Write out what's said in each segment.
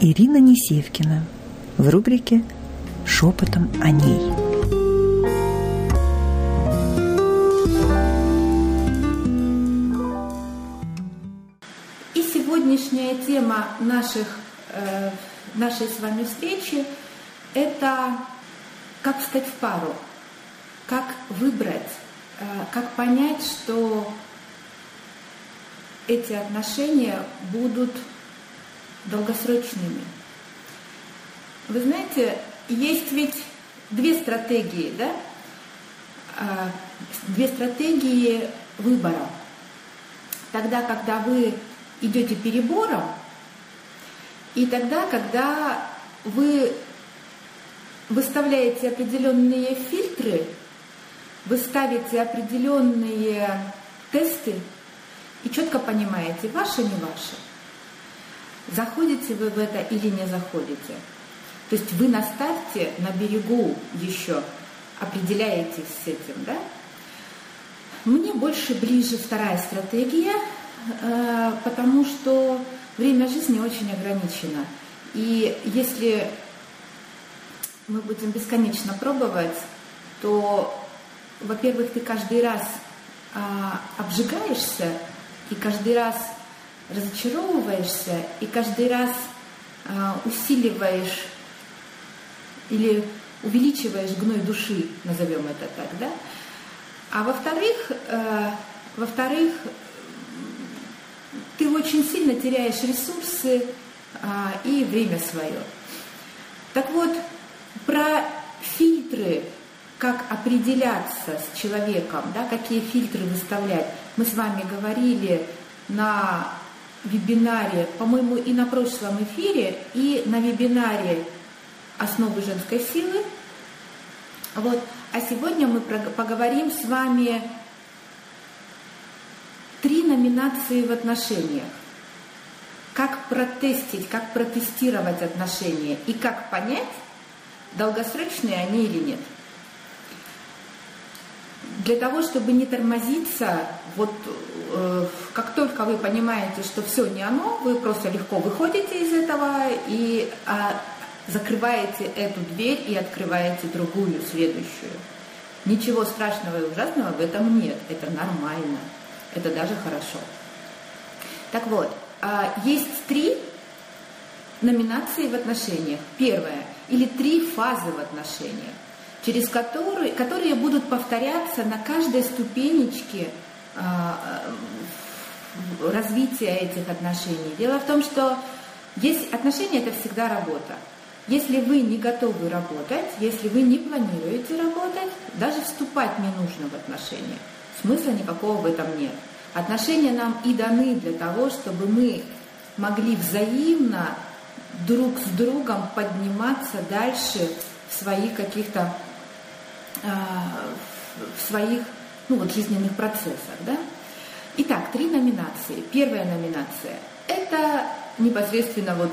Ирина Несевкина в рубрике «Шепотом о ней». И сегодняшняя тема наших, э, нашей с вами встречи – это как встать в пару, как выбрать, э, как понять, что эти отношения будут долгосрочными. Вы знаете, есть ведь две стратегии, да? А, две стратегии выбора. Тогда, когда вы идете перебором, и тогда, когда вы выставляете определенные фильтры, вы ставите определенные тесты и четко понимаете, ваше, не ваше. Заходите вы в это или не заходите. То есть вы на старте, на берегу еще определяетесь с этим, да? Мне больше ближе вторая стратегия, э, потому что время жизни очень ограничено. И если мы будем бесконечно пробовать, то, во-первых, ты каждый раз а, обжигаешься и каждый раз разочаровываешься, и каждый раз а, усиливаешь или увеличиваешь гной души, назовем это так, да? А во-вторых, э, во-вторых, ты очень сильно теряешь ресурсы э, и время свое. Так вот, про фильтры, как определяться с человеком, да, какие фильтры выставлять, мы с вами говорили на вебинаре, по-моему, и на прошлом эфире, и на вебинаре «Основы женской силы». Вот. А сегодня мы поговорим с вами три номинации в отношениях. Как протестить, как протестировать отношения и как понять, долгосрочные они или нет. Для того, чтобы не тормозиться, вот э, как только вы понимаете, что все не оно, вы просто легко выходите из этого и а, закрываете эту дверь и открываете другую, следующую. Ничего страшного и ужасного в этом нет. Это нормально. Это даже хорошо. Так вот, а, есть три номинации в отношениях. Первое. Или три фазы в отношениях, через которые, которые будут повторяться на каждой ступенечке а, развития этих отношений. Дело в том, что есть отношения это всегда работа. Если вы не готовы работать, если вы не планируете работать, даже вступать не нужно в отношения. Смысла никакого в этом нет. Отношения нам и даны для того, чтобы мы могли взаимно друг с другом подниматься дальше в своих каких-то в своих ну вот жизненных процессах, да? Итак, три номинации. Первая номинация – это непосредственно вот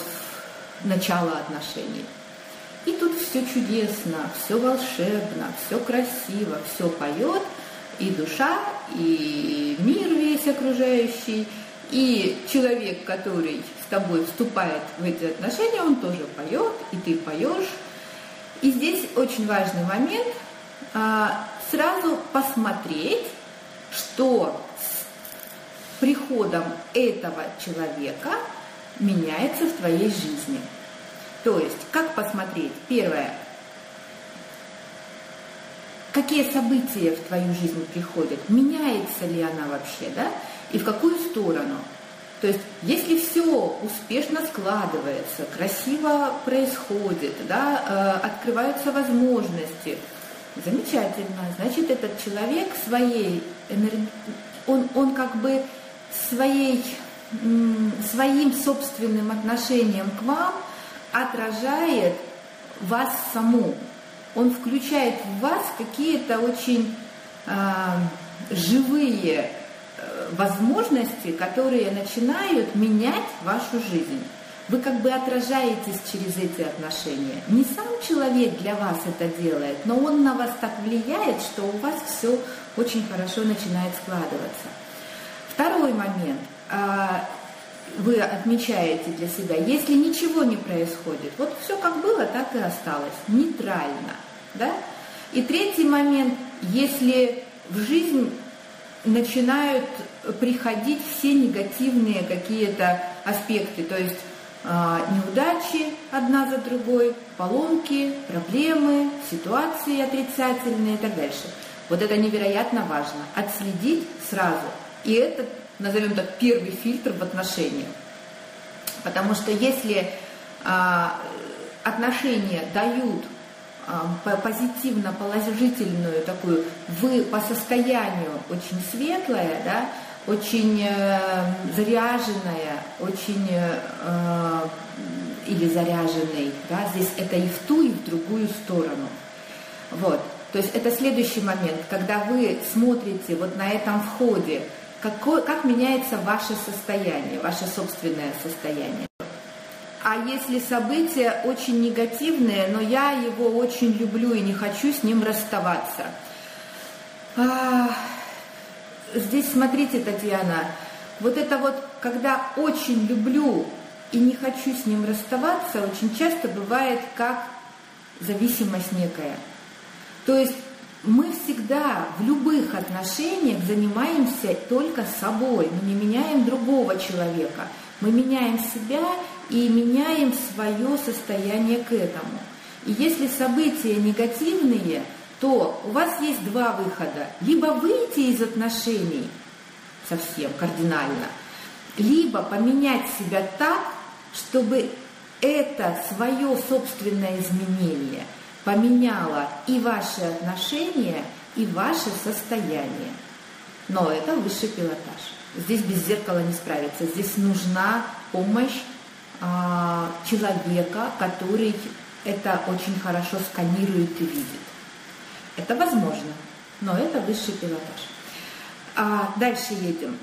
начало отношений. И тут все чудесно, все волшебно, все красиво, все поет, и душа, и мир весь окружающий, и человек, который с тобой вступает в эти отношения, он тоже поет, и ты поешь. И здесь очень важный момент сразу посмотреть, что с приходом этого человека меняется в твоей жизни. То есть, как посмотреть? Первое. Какие события в твою жизнь приходят? Меняется ли она вообще, да? И в какую сторону? То есть, если все успешно складывается, красиво происходит, да, э, открываются возможности, замечательно. Значит, этот человек своей энергией, он, он как бы своей своим собственным отношением к вам отражает вас саму. Он включает в вас какие-то очень э, живые возможности, которые начинают менять вашу жизнь. Вы как бы отражаетесь через эти отношения. Не сам человек для вас это делает, но он на вас так влияет, что у вас все очень хорошо начинает складываться. Второй момент. А, вы отмечаете для себя. Если ничего не происходит, вот все как было, так и осталось, нейтрально. Да? И третий момент, если в жизнь начинают приходить все негативные какие-то аспекты, то есть неудачи одна за другой, поломки, проблемы, ситуации отрицательные и так дальше. Вот это невероятно важно. Отследить сразу. И это, назовем так, первый фильтр в отношениях. Потому что если а, отношения дают а, позитивно положительную такую, вы по состоянию очень светлая, да, очень э, заряженная, очень э, или заряженный, да, здесь это и в ту, и в другую сторону. Вот. То есть это следующий момент, когда вы смотрите вот на этом входе, какое, как меняется ваше состояние, ваше собственное состояние. А если события очень негативные, но я его очень люблю и не хочу с ним расставаться. Здесь смотрите, Татьяна, вот это вот, когда очень люблю и не хочу с ним расставаться, очень часто бывает как зависимость некая. То есть мы всегда в любых отношениях занимаемся только собой, мы не меняем другого человека, мы меняем себя и меняем свое состояние к этому. И если события негативные, то у вас есть два выхода. Либо выйти из отношений совсем кардинально, либо поменять себя так, чтобы это свое собственное изменение поменяло и ваши отношения, и ваше состояние. Но это высший пилотаж. Здесь без зеркала не справиться. Здесь нужна помощь а, человека, который это очень хорошо сканирует и видит. Это возможно, но это высший пилотаж. А дальше едем.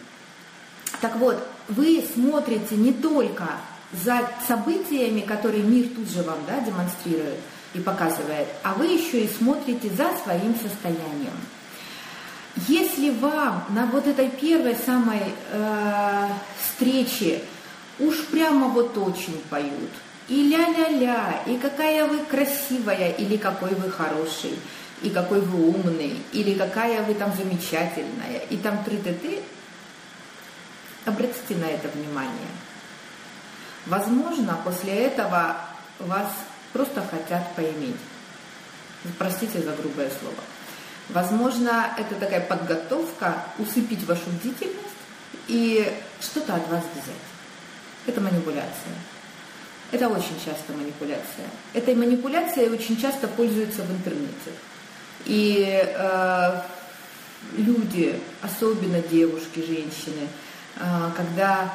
Так вот, вы смотрите не только за событиями, которые мир тут же вам да, демонстрирует и показывает, а вы еще и смотрите за своим состоянием. Если вам на вот этой первой самой э, встрече уж прямо вот очень поют, и ля-ля-ля, и какая вы красивая, или какой вы хороший, и какой вы умный, или какая вы там замечательная, и там тры-ты-ты, обратите на это внимание. Возможно, после этого вас просто хотят поиметь. Простите за грубое слово. Возможно, это такая подготовка усыпить вашу бдительность и что-то от вас взять. Это манипуляция. Это очень часто манипуляция. Этой манипуляцией очень часто пользуются в интернете. И э, люди, особенно девушки, женщины, э, когда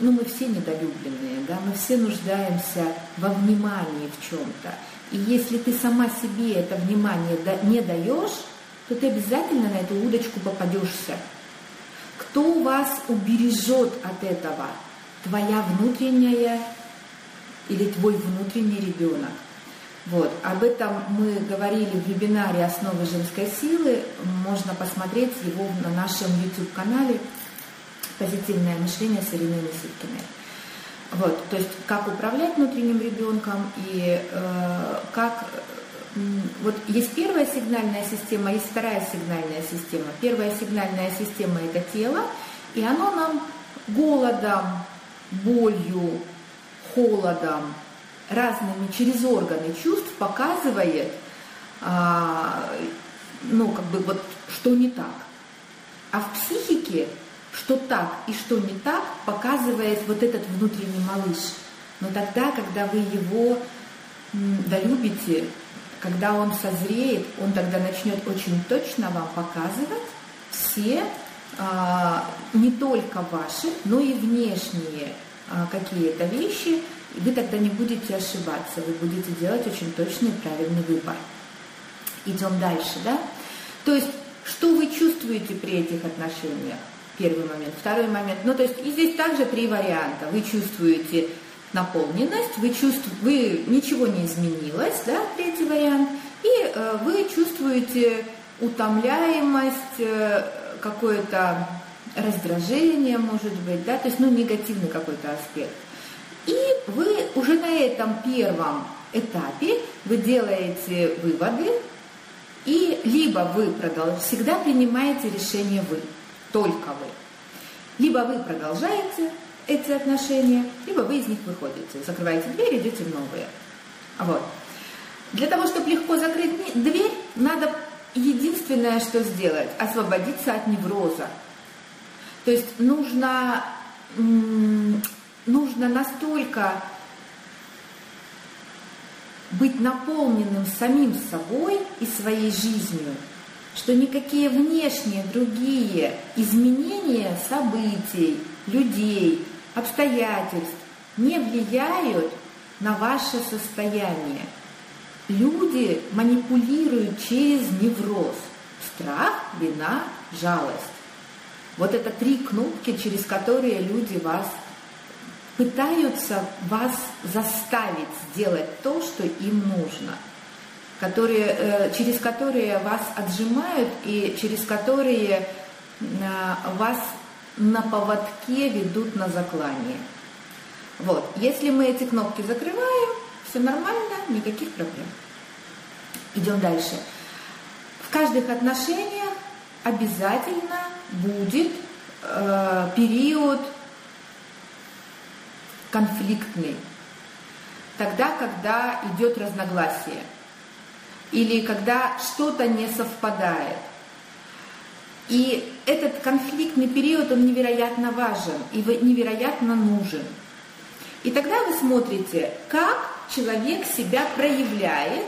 ну, мы все недолюбленные, да, мы все нуждаемся во внимании в чем-то. И если ты сама себе это внимание не даешь, то ты обязательно на эту удочку попадешься. Кто вас убережет от этого? Твоя внутренняя или твой внутренний ребенок? Вот. Об этом мы говорили в вебинаре «Основы женской силы». Можно посмотреть его на нашем YouTube-канале «Позитивное мышление» с Ириной Насилькиной. Вот, то есть как управлять внутренним ребенком и э, как вот есть первая сигнальная система, есть вторая сигнальная система. Первая сигнальная система это тело, и оно нам голодом, болью, холодом, разными через органы чувств показывает, а, ну как бы вот что не так. А в психике что так и что не так, показывает вот этот внутренний малыш. Но тогда, когда вы его долюбите, когда он созреет, он тогда начнет очень точно вам показывать все, а, не только ваши, но и внешние а, какие-то вещи, и вы тогда не будете ошибаться, вы будете делать очень точный и правильный выбор. Идем дальше, да? То есть, что вы чувствуете при этих отношениях? Первый момент. Второй момент. Ну, то есть и здесь также три варианта. Вы чувствуете наполненность, вы чувствуете, вы ничего не изменилось, да, третий вариант, и э, вы чувствуете утомляемость, э, какое-то раздражение, может быть, да, то есть, ну, негативный какой-то аспект. Вы уже на этом первом этапе вы делаете выводы, и либо вы продолж... всегда принимаете решение вы, только вы. Либо вы продолжаете эти отношения, либо вы из них выходите, закрываете дверь, идете в новые. Вот. Для того, чтобы легко закрыть дверь, надо единственное, что сделать, освободиться от невроза. То есть нужно, нужно настолько быть наполненным самим собой и своей жизнью, что никакие внешние другие изменения событий, людей, обстоятельств не влияют на ваше состояние. Люди манипулируют через невроз. Страх, вина, жалость. Вот это три кнопки, через которые люди вас пытаются вас заставить сделать то, что им нужно, которые, э, через которые вас отжимают и через которые э, вас на поводке ведут на заклание. Вот. Если мы эти кнопки закрываем, все нормально, никаких проблем. Идем дальше. В каждых отношениях обязательно будет э, период конфликтный. Тогда, когда идет разногласие. Или когда что-то не совпадает. И этот конфликтный период, он невероятно важен и невероятно нужен. И тогда вы смотрите, как человек себя проявляет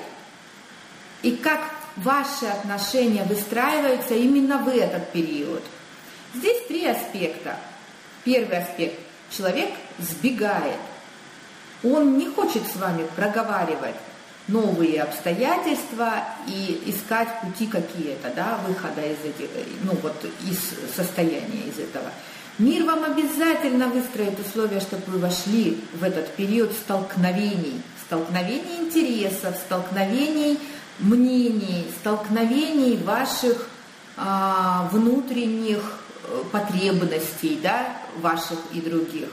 и как ваши отношения выстраиваются именно в этот период. Здесь три аспекта. Первый аспект человек сбегает. Он не хочет с вами проговаривать новые обстоятельства и искать пути какие-то, да, выхода из этих, ну вот из состояния из этого. Мир вам обязательно выстроит условия, чтобы вы вошли в этот период столкновений, столкновений интересов, столкновений мнений, столкновений ваших а, внутренних Э, потребностей, да, ваших и других.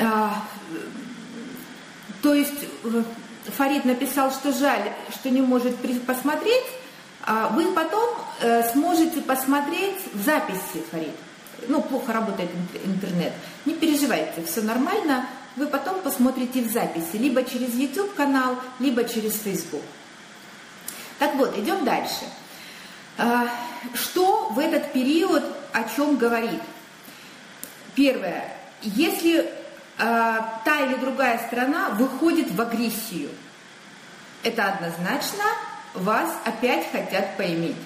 А, то есть э, Фарид написал, что жаль, что не может посмотреть, а вы потом э, сможете посмотреть в записи, Фарид. Ну, плохо работает интернет. Не переживайте, все нормально. Вы потом посмотрите в записи, либо через YouTube канал, либо через Facebook. Так вот, идем дальше. Что в этот период о чем говорит? Первое. Если а, та или другая страна выходит в агрессию, это однозначно вас опять хотят поиметь.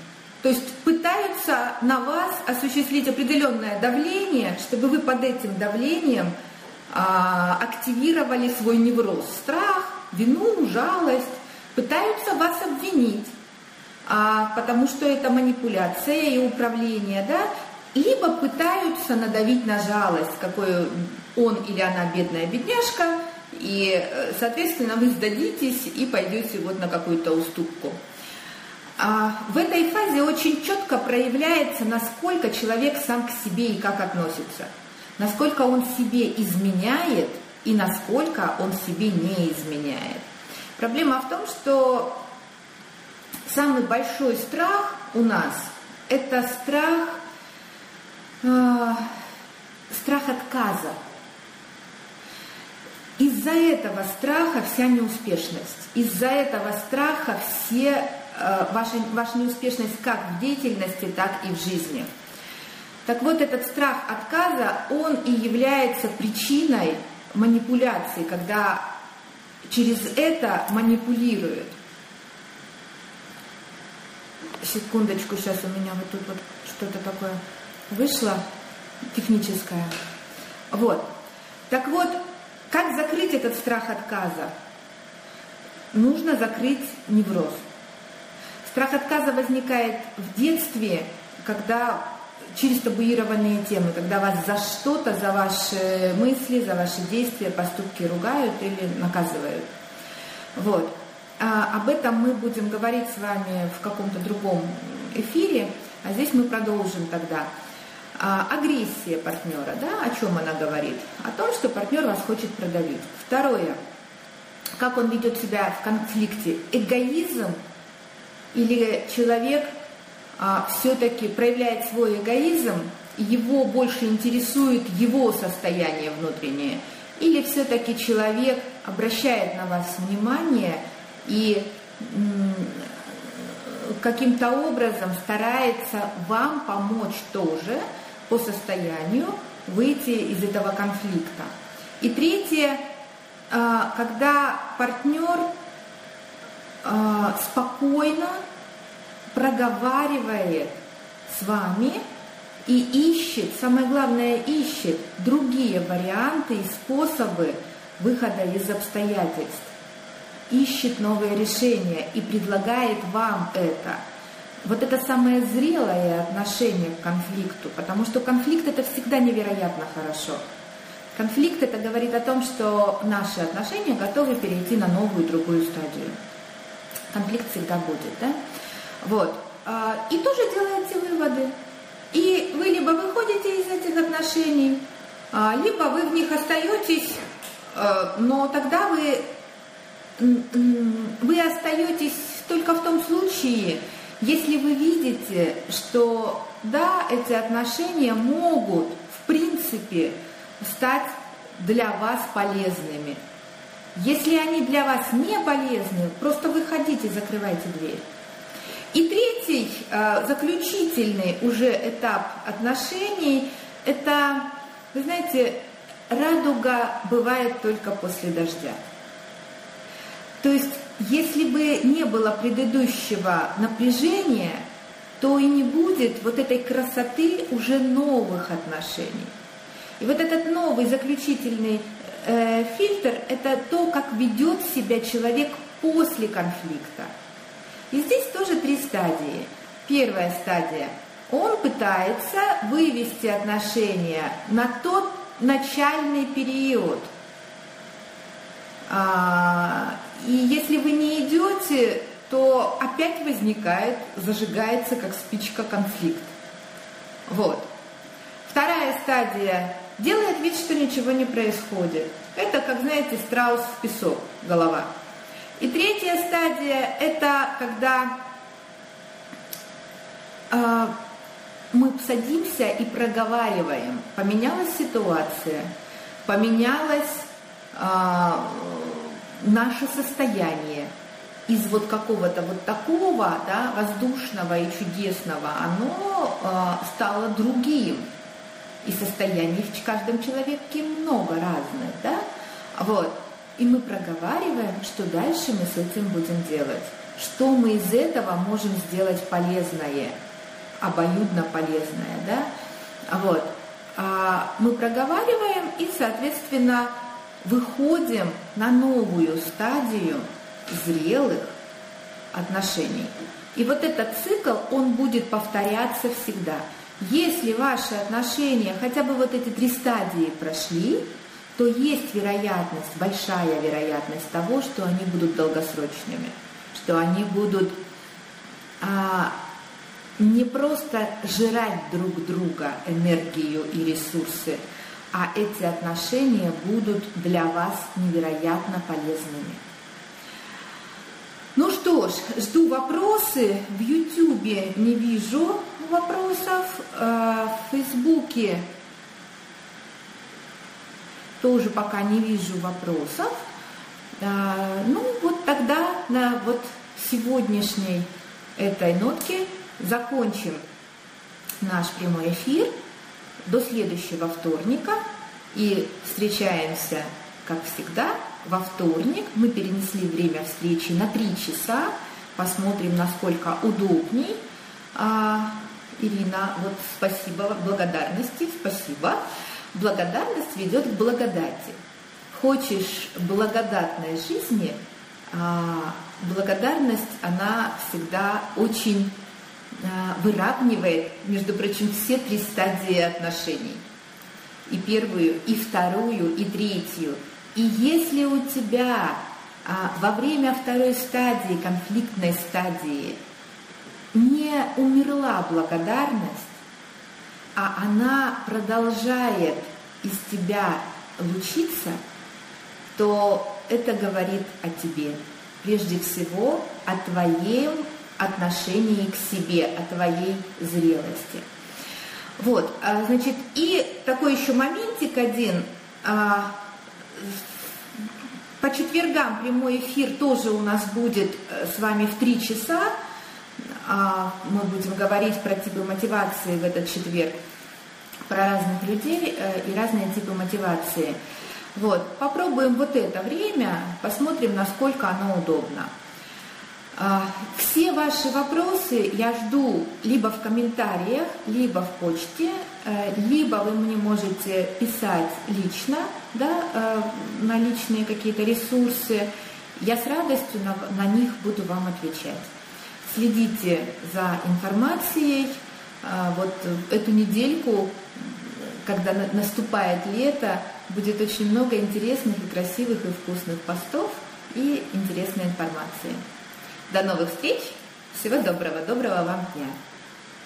То есть пытаются на вас осуществить определенное давление, чтобы вы под этим давлением а, активировали свой невроз, страх, вину, жалость, пытаются вас обвинить, а, потому что это манипуляция и управление, да, либо пытаются надавить на жалость, какой он или она бедная бедняжка, и, э, соответственно, вы сдадитесь и пойдете вот на какую-то уступку. А в этой фазе очень четко проявляется, насколько человек сам к себе и как относится, насколько он себе изменяет и насколько он себе не изменяет. Проблема в том, что самый большой страх у нас – это страх, э, страх отказа. Из-за этого страха вся неуспешность, из-за этого страха все э, ваша, ваша неуспешность как в деятельности, так и в жизни. Так вот, этот страх отказа, он и является причиной манипуляции, когда через это манипулируют. Секундочку, сейчас у меня вот тут вот что-то такое вышло техническое. Вот. Так вот, как закрыть этот страх отказа? Нужно закрыть невроз. Страх отказа возникает в детстве, когда через табуированные темы, когда вас за что-то, за ваши мысли, за ваши действия, поступки ругают или наказывают. Вот. А, об этом мы будем говорить с вами в каком-то другом эфире, а здесь мы продолжим тогда. А, агрессия партнера, да, о чем она говорит? О том, что партнер вас хочет продавить. Второе, как он ведет себя в конфликте? Эгоизм или человек а, все-таки проявляет свой эгоизм, его больше интересует его состояние внутреннее, или все-таки человек обращает на вас внимание и каким-то образом старается вам помочь тоже по состоянию выйти из этого конфликта. И третье, а, когда партнер а, спокойно проговаривает с вами и ищет, самое главное, ищет другие варианты и способы выхода из обстоятельств, ищет новые решения и предлагает вам это. Вот это самое зрелое отношение к конфликту, потому что конфликт это всегда невероятно хорошо. Конфликт это говорит о том, что наши отношения готовы перейти на новую другую стадию. Конфликт всегда будет, да? Вот. А, и тоже делаете выводы. И вы либо выходите из этих отношений, а, либо вы в них остаетесь, а, но тогда вы, вы остаетесь только в том случае, если вы видите, что да, эти отношения могут, в принципе, стать для вас полезными. Если они для вас не полезны, просто выходите, закрывайте дверь. И третий, э, заключительный уже этап отношений, это, вы знаете, радуга бывает только после дождя. То есть, если бы не было предыдущего напряжения, то и не будет вот этой красоты уже новых отношений. И вот этот новый заключительный э, фильтр – это то, как ведет себя человек после конфликта – и здесь тоже три стадии. Первая стадия. Он пытается вывести отношения на тот начальный период. И если вы не идете, то опять возникает, зажигается как спичка конфликт. Вот. Вторая стадия делает вид, что ничего не происходит. Это, как знаете, страус в песок, голова. И третья стадия – это когда э, мы садимся и проговариваем. Поменялась ситуация, поменялось э, наше состояние. Из вот какого-то вот такого, да, воздушного и чудесного, оно э, стало другим. И состояний в каждом человеке много разных, да? Вот. И мы проговариваем, что дальше мы с этим будем делать. Что мы из этого можем сделать полезное, обоюдно полезное, да? Вот. А мы проговариваем и, соответственно, выходим на новую стадию зрелых отношений. И вот этот цикл, он будет повторяться всегда. Если ваши отношения, хотя бы вот эти три стадии прошли, то есть вероятность, большая вероятность того, что они будут долгосрочными, что они будут а, не просто жрать друг друга энергию и ресурсы, а эти отношения будут для вас невероятно полезными. Ну что ж, жду вопросы. В Ютубе не вижу вопросов. А, в Фейсбуке тоже пока не вижу вопросов. А, ну, вот тогда на вот сегодняшней этой нотке закончим наш прямой эфир до следующего вторника. И встречаемся, как всегда, во вторник. Мы перенесли время встречи на три часа. Посмотрим, насколько удобней. А, Ирина, вот спасибо, благодарности, спасибо. Благодарность ведет к благодати. Хочешь благодатной жизни, а, благодарность, она всегда очень выравнивает, между прочим, все три стадии отношений. И первую, и вторую, и третью. И если у тебя а, во время второй стадии, конфликтной стадии, не умерла благодарность, а она продолжает из тебя лучиться, то это говорит о тебе. Прежде всего о твоем отношении к себе, о твоей зрелости. Вот, а, значит, и такой еще моментик один. А, по четвергам прямой эфир тоже у нас будет э, с вами в три часа. А, мы будем говорить про типы мотивации в этот четверг, про разных людей э, и разные типы мотивации. Вот, попробуем вот это время, посмотрим, насколько оно удобно. А, все ваши вопросы я жду либо в комментариях, либо в почте, э, либо вы мне можете писать лично, да, э, на личные какие-то ресурсы. Я с радостью на, на них буду вам отвечать. Следите за информацией. А, вот эту недельку, когда наступает лето, будет очень много интересных и красивых и вкусных постов и интересной информации. До новых встреч. Всего доброго. Доброго вам дня.